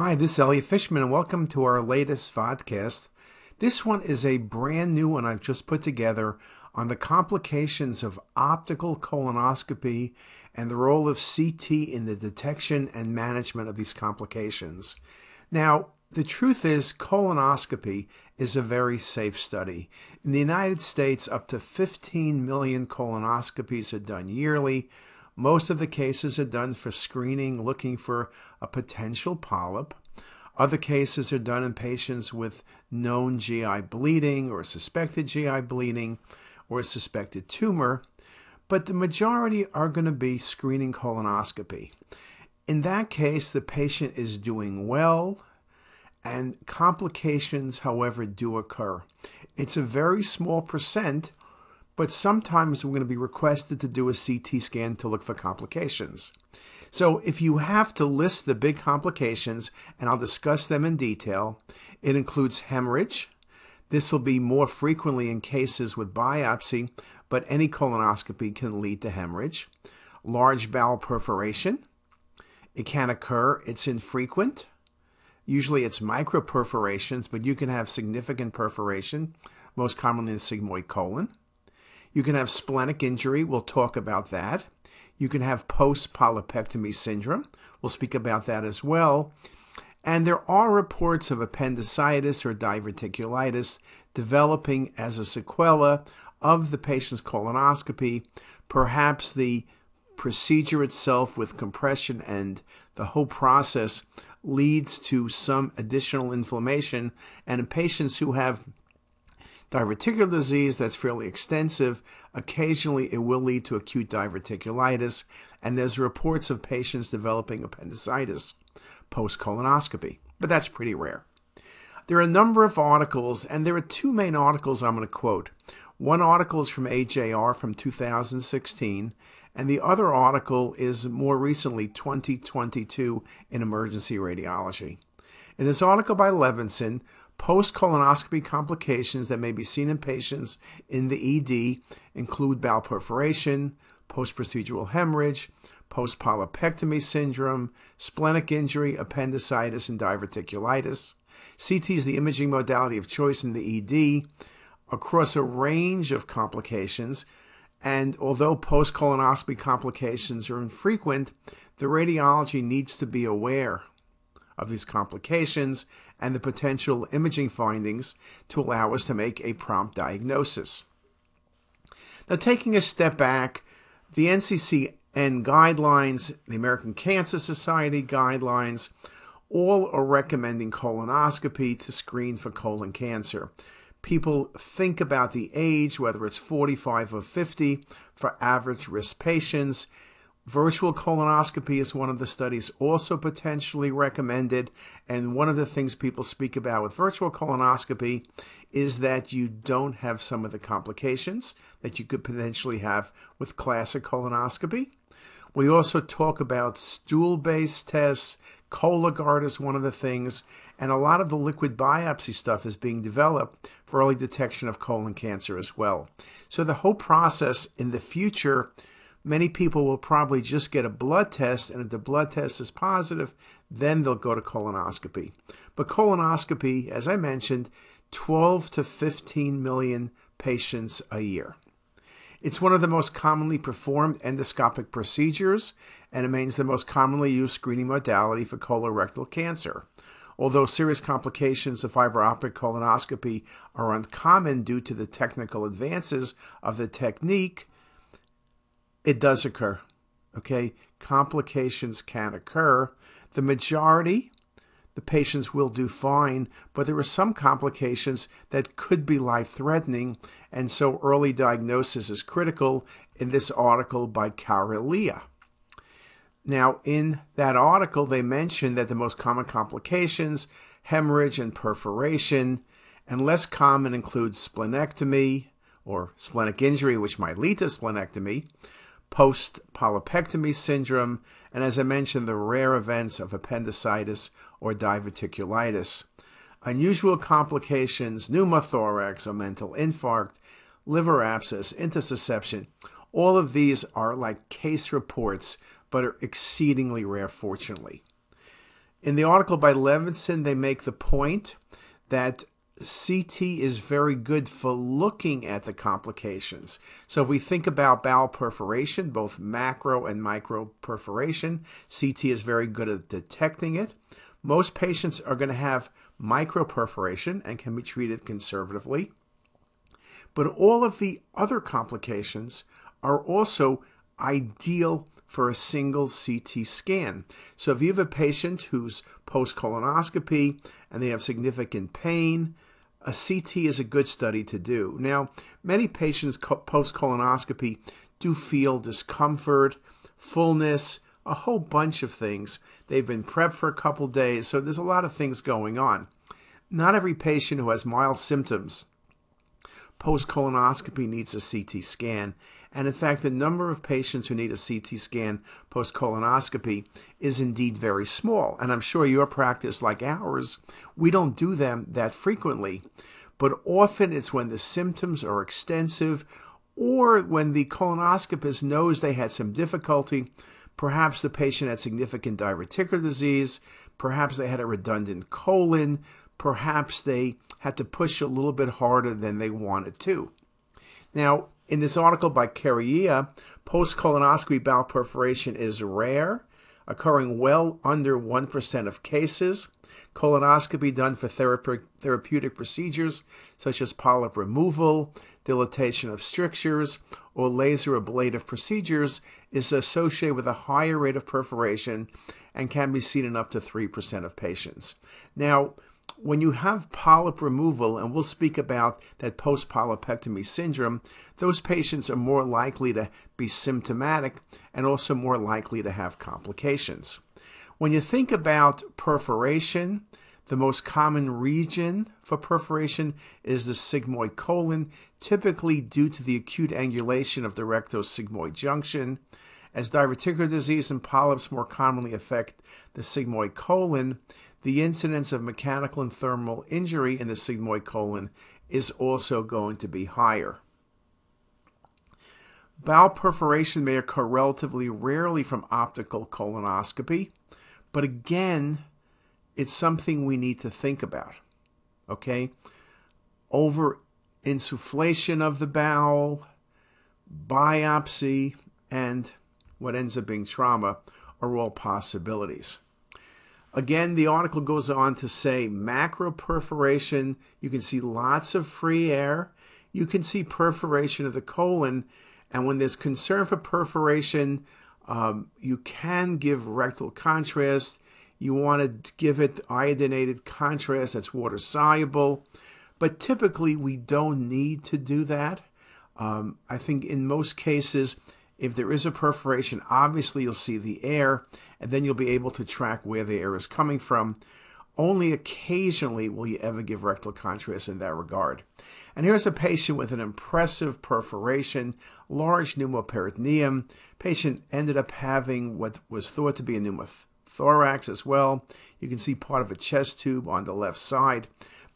Hi, this is Elliot Fishman, and welcome to our latest podcast. This one is a brand new one I've just put together on the complications of optical colonoscopy and the role of CT in the detection and management of these complications. Now, the truth is, colonoscopy is a very safe study. In the United States, up to 15 million colonoscopies are done yearly. Most of the cases are done for screening, looking for a potential polyp. Other cases are done in patients with known GI bleeding or suspected GI bleeding or a suspected tumor, but the majority are going to be screening colonoscopy. In that case, the patient is doing well, and complications, however, do occur. It's a very small percent, but sometimes we're going to be requested to do a CT scan to look for complications. So, if you have to list the big complications, and I'll discuss them in detail, it includes hemorrhage. This will be more frequently in cases with biopsy, but any colonoscopy can lead to hemorrhage. Large bowel perforation. It can occur, it's infrequent. Usually it's microperforations, but you can have significant perforation, most commonly in the sigmoid colon. You can have splenic injury. We'll talk about that. You can have post polypectomy syndrome. We'll speak about that as well. And there are reports of appendicitis or diverticulitis developing as a sequela of the patient's colonoscopy. Perhaps the procedure itself with compression and the whole process leads to some additional inflammation. And in patients who have diverticular disease that's fairly extensive. Occasionally, it will lead to acute diverticulitis, and there's reports of patients developing appendicitis post colonoscopy, but that's pretty rare. There are a number of articles, and there are two main articles I'm going to quote. One article is from AJR from 2016, and the other article is more recently 2022 in Emergency Radiology. In this article by Levinson, Post colonoscopy complications that may be seen in patients in the ED include bowel perforation, post procedural hemorrhage, post polypectomy syndrome, splenic injury, appendicitis, and diverticulitis. CT is the imaging modality of choice in the ED across a range of complications. And although post colonoscopy complications are infrequent, the radiology needs to be aware of these complications and the potential imaging findings to allow us to make a prompt diagnosis. Now, taking a step back, the NCCN guidelines, the American Cancer Society guidelines, all are recommending colonoscopy to screen for colon cancer. People think about the age, whether it's 45 or 50, for average risk patients. Virtual colonoscopy is one of the studies also potentially recommended. And one of the things people speak about with virtual colonoscopy is that you don't have some of the complications that you could potentially have with classic colonoscopy. We also talk about stool based tests. Cologuard is one of the things. And a lot of the liquid biopsy stuff is being developed for early detection of colon cancer as well. So the whole process in the future many people will probably just get a blood test, and if the blood test is positive, then they'll go to colonoscopy. But colonoscopy, as I mentioned, 12 to 15 million patients a year. It's one of the most commonly performed endoscopic procedures and remains the most commonly used screening modality for colorectal cancer. Although serious complications of fiber optic colonoscopy are uncommon due to the technical advances of the technique, it does occur. Okay, complications can occur. The majority, the patients will do fine, but there are some complications that could be life threatening, and so early diagnosis is critical in this article by Karelia. Now, in that article, they mentioned that the most common complications, hemorrhage and perforation, and less common include splenectomy or splenic injury, which might lead to splenectomy, post polypectomy syndrome, and as I mentioned, the rare events of appendicitis or diverticulitis. Unusual complications, pneumothorax or omental infarct, liver abscess, intussusception, all of these are like case reports, but are exceedingly rare, fortunately. In the article by Levinson, they make the point that CT is very good for looking at the complications. So if we think about bowel perforation, both macro and micro perforation, CT is very good at detecting it. Most patients are going to have micro perforation and can be treated conservatively. But all of the other complications are also ideal for a single CT scan. So if you have a patient who's post colonoscopy and they have significant pain, a CT is a good study to do. Now, many patients post colonoscopy do feel discomfort, fullness, a whole bunch of things. They've been prepped for a couple days, so there's a lot of things going on. Not every patient who has mild symptoms post colonoscopy needs a CT scan. And in fact, the number of patients who need a CT scan post colonoscopy is indeed very small. And I'm sure your practice, like ours, we don't do them that frequently. But often it's when the symptoms are extensive or when the colonoscopist knows they had some difficulty. Perhaps the patient had significant diverticular disease. Perhaps they had a redundant colon. Perhaps they had to push a little bit harder than they wanted to. Now, in this article by Keria, post colonoscopy bowel perforation is rare, occurring well under 1% of cases. Colonoscopy done for therapeutic procedures such as polyp removal, dilatation of strictures, or laser ablative procedures is associated with a higher rate of perforation and can be seen in up to 3% of patients. Now, when you have polyp removal, and we'll speak about that post polypectomy syndrome, those patients are more likely to be symptomatic and also more likely to have complications. When you think about perforation, the most common region for perforation is the sigmoid colon, typically due to the acute angulation of the rectosigmoid junction. As diverticular disease and polyps more commonly affect the sigmoid colon, the incidence of mechanical and thermal injury in the sigmoid colon is also going to be higher. Bowel perforation may occur relatively rarely from optical colonoscopy, but again, it's something we need to think about. Okay? Over insufflation of the bowel, biopsy, and what ends up being trauma are all possibilities. Again, the article goes on to say macro perforation, you can see lots of free air. You can see perforation of the colon. And when there's concern for perforation, um, you can give rectal contrast. You want to give it iodinated contrast that's water soluble. But typically, we don't need to do that. Um, I think in most cases, if there is a perforation, obviously you'll see the air, and then you'll be able to track where the air is coming from. Only occasionally will you ever give rectal contrast in that regard. And here's a patient with an impressive perforation, large pneumoperitoneum. Patient ended up having what was thought to be a pneumothorax as well. You can see part of a chest tube on the left side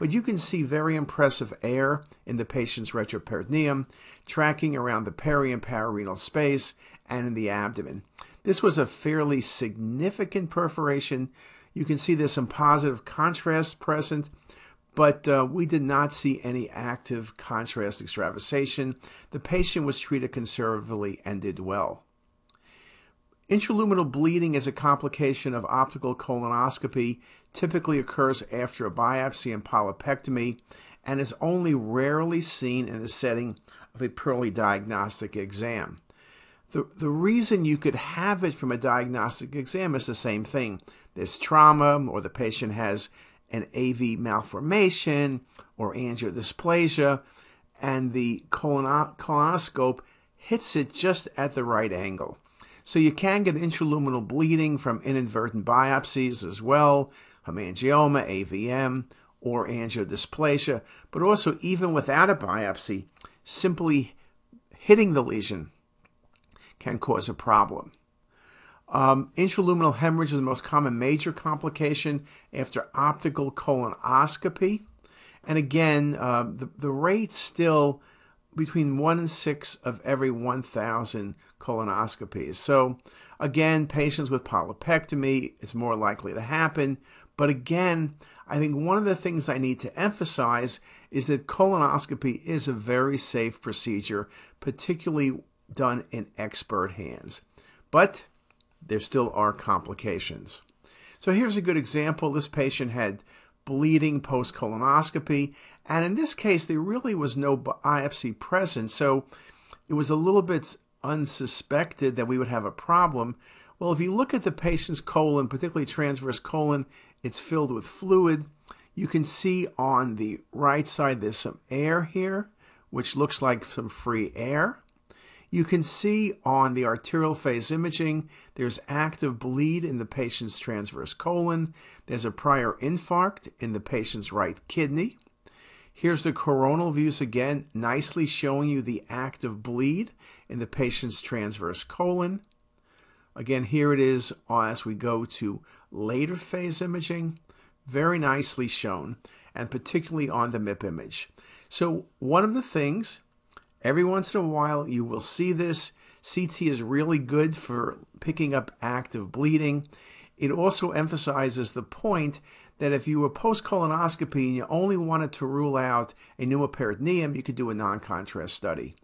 but you can see very impressive air in the patient's retroperitoneum, tracking around the peri and pararenal space and in the abdomen. This was a fairly significant perforation. You can see there's some positive contrast present, but uh, we did not see any active contrast extravasation. The patient was treated conservatively and did well. Intraluminal bleeding is a complication of optical colonoscopy, typically occurs after a biopsy and polypectomy, and is only rarely seen in the setting of a purely diagnostic exam. The, the reason you could have it from a diagnostic exam is the same thing. There's trauma, or the patient has an AV malformation or angiodysplasia, and the colonoscope hits it just at the right angle. So you can get intraluminal bleeding from inadvertent biopsies as well, hemangioma, AVM, or angiodysplasia, but also even without a biopsy, simply hitting the lesion can cause a problem. Um, intraluminal hemorrhage is the most common major complication after optical colonoscopy. And again, uh, the, the rate still between one and six of every 1,000 colonoscopies. So, again, patients with polypectomy, it's more likely to happen. But again, I think one of the things I need to emphasize is that colonoscopy is a very safe procedure, particularly done in expert hands. But there still are complications. So here's a good example. This patient had bleeding post colonoscopy, and in this case, there really was no biopsy present. So it was a little bit unsuspected that we would have a problem. Well, if you look at the patient's colon, particularly transverse colon, it's filled with fluid. You can see on the right side there's some air here, which looks like some free air. You can see on the arterial phase imaging, there's active bleed in the patient's transverse colon. There's a prior infarct in the patient's right kidney. Here's the coronal views again, nicely showing you the active bleed in the patient's transverse colon. Again, here it is uh, as we go to later phase imaging, very nicely shown, and particularly on the MIP image. So, one of the things Every once in a while, you will see this. CT is really good for picking up active bleeding. It also emphasizes the point that if you were post colonoscopy and you only wanted to rule out a pneumoperitoneum, you could do a non contrast study.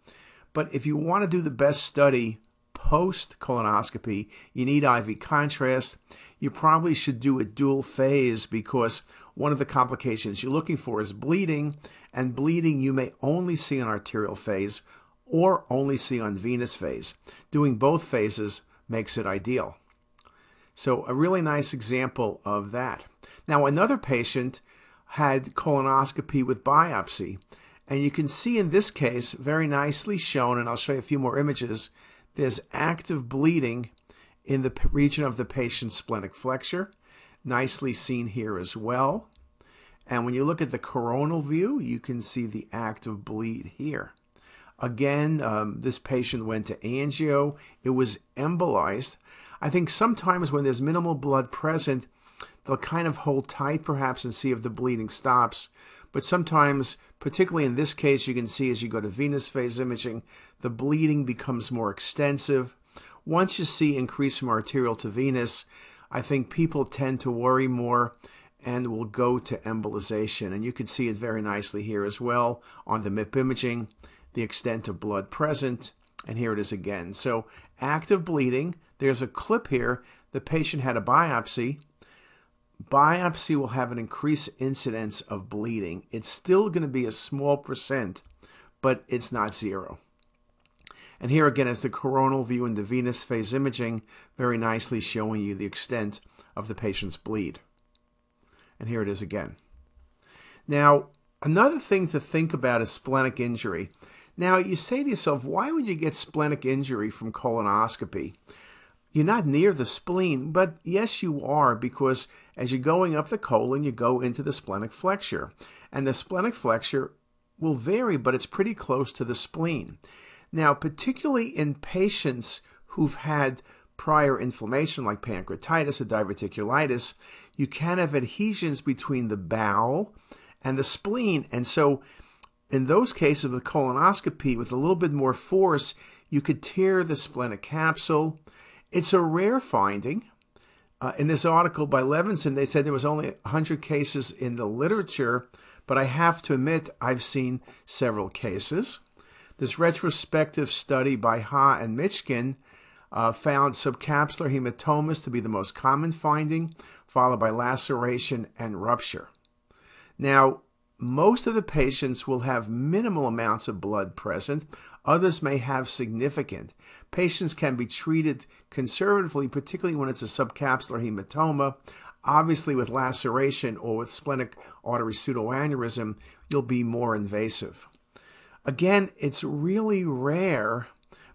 But if you want to do the best study post colonoscopy, you need IV contrast. You probably should do a dual phase because one of the complications you're looking for is bleeding, and bleeding you may only see on arterial phase or only see on venous phase. Doing both phases makes it ideal. So, a really nice example of that. Now, another patient had colonoscopy with biopsy, and you can see in this case, very nicely shown, and I'll show you a few more images, there's active bleeding in the region of the patient's splenic flexure, nicely seen here as well. And when you look at the coronal view, you can see the active bleed here. Again, um, this patient went to angio. It was embolized. I think sometimes when there's minimal blood present, they'll kind of hold tight perhaps and see if the bleeding stops. But sometimes, particularly in this case, you can see as you go to venous phase imaging, the bleeding becomes more extensive. Once you see increase from arterial to venous, I think people tend to worry more and will go to embolization. And you can see it very nicely here as well on the MIP imaging, the extent of blood present. And here it is again. So active bleeding. There's a clip here. The patient had a biopsy. Biopsy will have an increased incidence of bleeding. It's still going to be a small percent, but it's not zero. And here again is the coronal view in the venous phase imaging, very nicely showing you the extent of the patient's bleed. And here it is again. Now, another thing to think about is splenic injury. Now, you say to yourself, why would you get splenic injury from colonoscopy? You're not near the spleen, but yes, you are, because as you're going up the colon, you go into the splenic flexure. And the splenic flexure will vary, but it's pretty close to the spleen. Now, particularly in patients who've had prior inflammation like pancreatitis or diverticulitis, you can have adhesions between the bowel and the spleen. And so, in those cases with colonoscopy, with a little bit more force, you could tear the splenic capsule. It's a rare finding. Uh, in this article by Levinson, they said there was only 100 cases in the literature, but I have to admit I've seen several cases. This retrospective study by Ha and Mitchkin uh, found subcapsular hematomas to be the most common finding, followed by laceration and rupture. Now, most of the patients will have minimal amounts of blood present. Others may have significant. Patients can be treated conservatively, particularly when it's a subcapsular hematoma. Obviously, with laceration or with splenic artery pseudoaneurysm, you'll be more invasive. Again, it's really rare,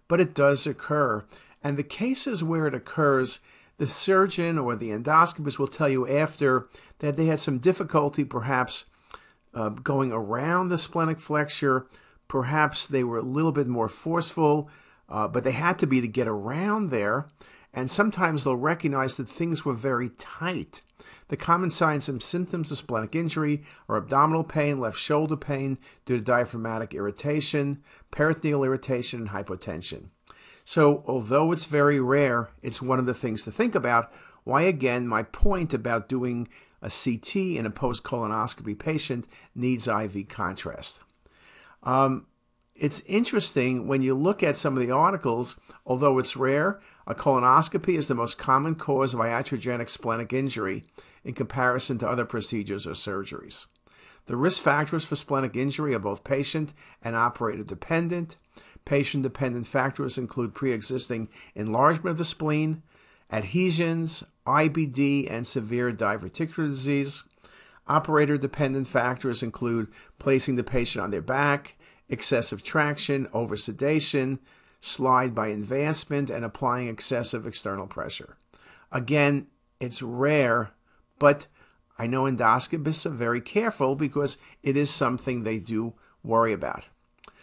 but it does occur. And the cases where it occurs, the surgeon or the endoscopist will tell you after that they had some difficulty perhaps uh, going around the splenic flexure. Perhaps they were a little bit more forceful, uh, but they had to be to get around there. and sometimes they'll recognize that things were very tight. The common signs and symptoms of splenic injury are abdominal pain, left shoulder pain due to diaphragmatic irritation, peritoneal irritation, and hypotension. So, although it's very rare, it's one of the things to think about. Why, again, my point about doing a CT in a post colonoscopy patient needs IV contrast. Um, it's interesting when you look at some of the articles, although it's rare, a colonoscopy is the most common cause of iatrogenic splenic injury in comparison to other procedures or surgeries. The risk factors for splenic injury are both patient and operator dependent. Patient dependent factors include pre existing enlargement of the spleen, adhesions, IBD, and severe diverticular disease. Operator dependent factors include placing the patient on their back, excessive traction, oversedation, slide by advancement, and applying excessive external pressure. Again, it's rare, but I know endoscopists are very careful because it is something they do worry about.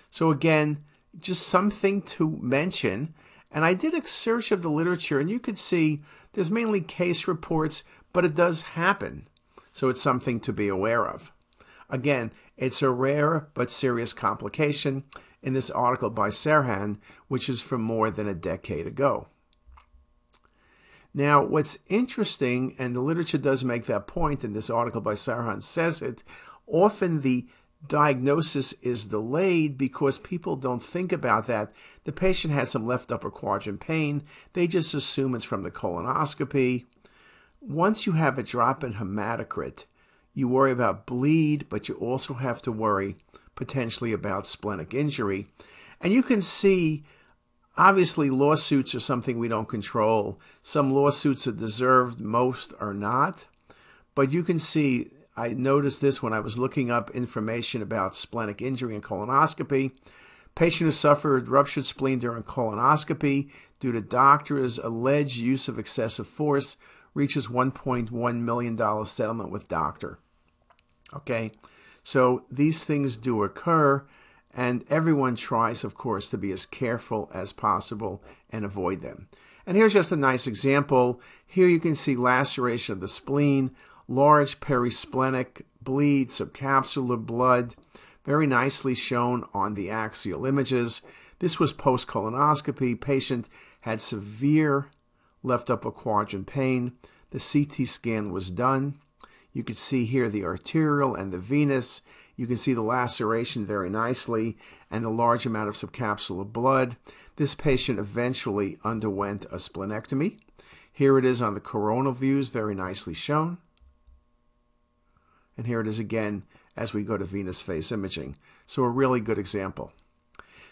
So, again, just something to mention. And I did a search of the literature, and you could see there's mainly case reports, but it does happen. So, it's something to be aware of. Again, it's a rare but serious complication in this article by Serhan, which is from more than a decade ago. Now, what's interesting, and the literature does make that point, and this article by Serhan says it, often the diagnosis is delayed because people don't think about that. The patient has some left upper quadrant pain, they just assume it's from the colonoscopy. Once you have a drop in hematocrit, you worry about bleed, but you also have to worry potentially about splenic injury. And you can see, obviously, lawsuits are something we don't control. Some lawsuits are deserved, most are not. But you can see, I noticed this when I was looking up information about splenic injury and colonoscopy. Patient who suffered ruptured spleen during colonoscopy due to doctor's alleged use of excessive force reaches $1.1 million settlement with doctor. Okay, so these things do occur, and everyone tries, of course, to be as careful as possible and avoid them. And here's just a nice example. Here you can see laceration of the spleen, large perisplenic bleed, subcapsular blood, very nicely shown on the axial images. This was post colonoscopy. Patient had severe left upper quadrant pain. The CT scan was done. You can see here the arterial and the venous. You can see the laceration very nicely and the large amount of subcapsular blood. This patient eventually underwent a splenectomy. Here it is on the coronal views, very nicely shown. And here it is again as we go to venous phase imaging. So a really good example.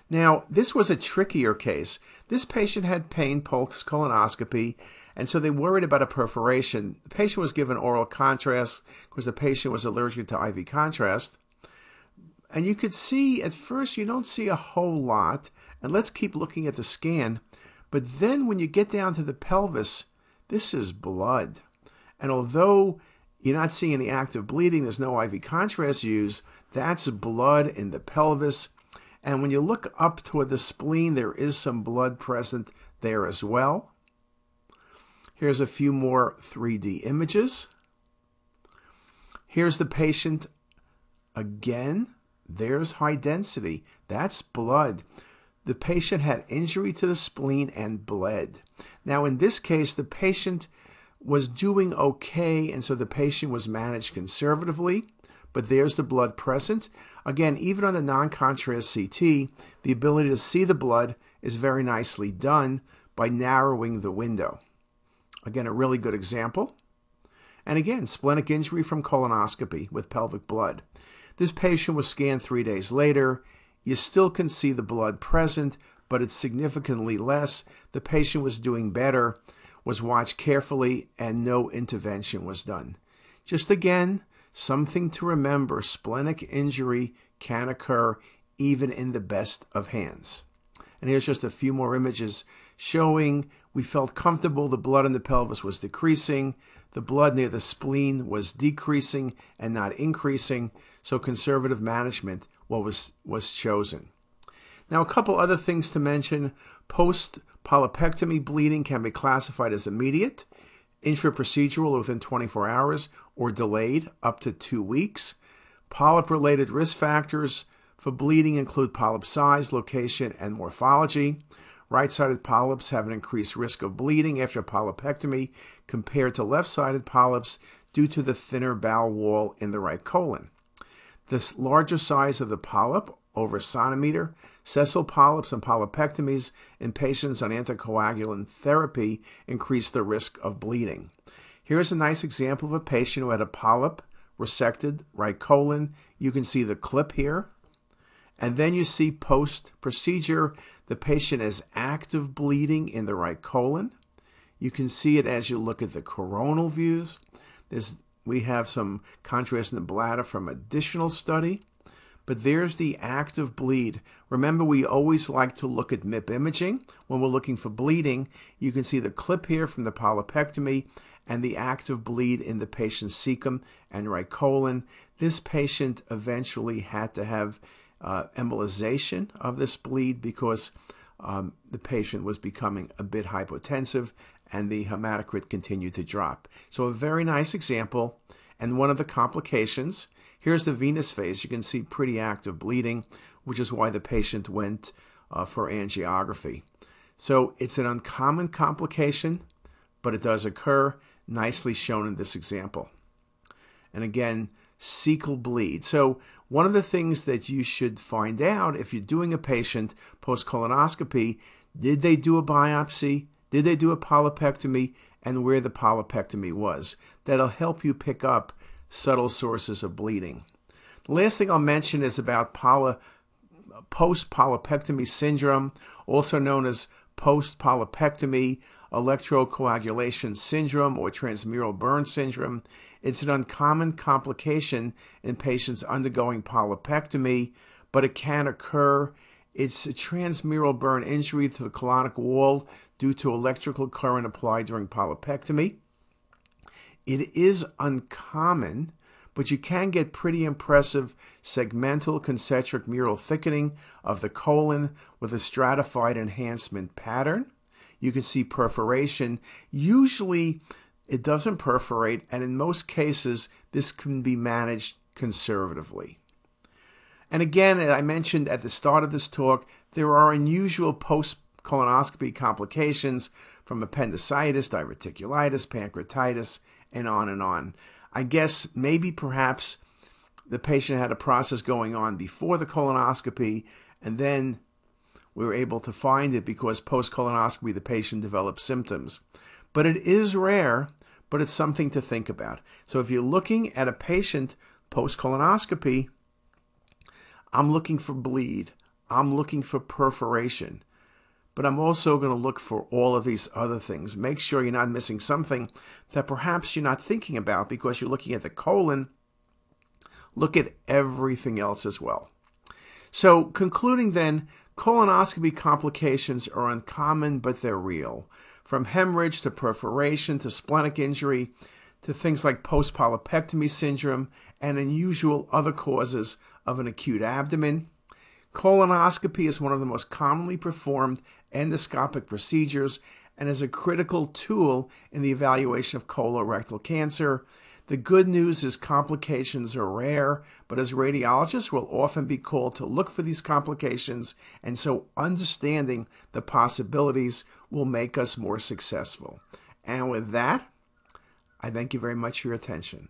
Now, this was a trickier case. This patient had pain post colonoscopy and so they worried about a perforation. The patient was given oral contrast because the patient was allergic to IV contrast. And you could see at first you don't see a whole lot. And let's keep looking at the scan. But then when you get down to the pelvis, this is blood. And although you're not seeing any active bleeding, there's no IV contrast used, that's blood in the pelvis. And when you look up toward the spleen, there is some blood present there as well. Here's a few more 3D images. Here's the patient again. There's high density. That's blood. The patient had injury to the spleen and bled. Now, in this case, the patient was doing okay, and so the patient was managed conservatively. But there's the blood present. Again, even on the non contrast CT, the ability to see the blood is very nicely done by narrowing the window. Again, a really good example. And again, splenic injury from colonoscopy with pelvic blood. This patient was scanned three days later. You still can see the blood present, but it's significantly less. The patient was doing better, was watched carefully, and no intervention was done. Just again, something to remember splenic injury can occur even in the best of hands. And here's just a few more images showing we felt comfortable. The blood in the pelvis was decreasing. The blood near the spleen was decreasing and not increasing. So conservative management what was, was chosen. Now, a couple other things to mention. Post Polypectomy bleeding can be classified as immediate, intraprocedural within 24 hours, or delayed up to two weeks. Polyp related risk factors for bleeding include polyp size, location, and morphology. Right sided polyps have an increased risk of bleeding after polypectomy compared to left sided polyps due to the thinner bowel wall in the right colon. The larger size of the polyp, over a centimeter, sessile polyps and polypectomies in patients on anticoagulant therapy increase the risk of bleeding. Here's a nice example of a patient who had a polyp resected, right colon. You can see the clip here. And then you see post procedure, the patient has active bleeding in the right colon. You can see it as you look at the coronal views. There's, we have some contrast in the bladder from additional study. But there's the active bleed. Remember, we always like to look at MIP imaging when we're looking for bleeding. You can see the clip here from the polypectomy and the active bleed in the patient's cecum and right colon. This patient eventually had to have uh, embolization of this bleed because um, the patient was becoming a bit hypotensive and the hematocrit continued to drop. So, a very nice example. And one of the complications here's the venous phase. You can see pretty active bleeding, which is why the patient went uh, for angiography. So, it's an uncommon complication, but it does occur, nicely shown in this example. And again, cecal bleed. So, one of the things that you should find out if you're doing a patient post colonoscopy did they do a biopsy? Did they do a polypectomy? And where the polypectomy was. That'll help you pick up subtle sources of bleeding. The last thing I'll mention is about poly, post polypectomy syndrome, also known as post polypectomy electrocoagulation syndrome or transmural burn syndrome. It's an uncommon complication in patients undergoing polypectomy, but it can occur. It's a transmural burn injury to the colonic wall due to electrical current applied during polypectomy. It is uncommon, but you can get pretty impressive segmental concentric mural thickening of the colon with a stratified enhancement pattern. You can see perforation. Usually, it doesn't perforate, and in most cases, this can be managed conservatively. And again, I mentioned at the start of this talk, there are unusual post colonoscopy complications from appendicitis, diverticulitis, pancreatitis, and on and on. I guess maybe perhaps the patient had a process going on before the colonoscopy, and then we were able to find it because post colonoscopy the patient developed symptoms. But it is rare, but it's something to think about. So if you're looking at a patient post colonoscopy, I'm looking for bleed, I'm looking for perforation, but I'm also going to look for all of these other things. Make sure you're not missing something that perhaps you're not thinking about because you're looking at the colon. Look at everything else as well. So, concluding then, colonoscopy complications are uncommon, but they're real from hemorrhage to perforation to splenic injury to things like post polypectomy syndrome and unusual other causes of an acute abdomen. Colonoscopy is one of the most commonly performed endoscopic procedures and is a critical tool in the evaluation of colorectal cancer. The good news is complications are rare, but as radiologists, we'll often be called to look for these complications, and so understanding the possibilities will make us more successful. And with that, I thank you very much for your attention.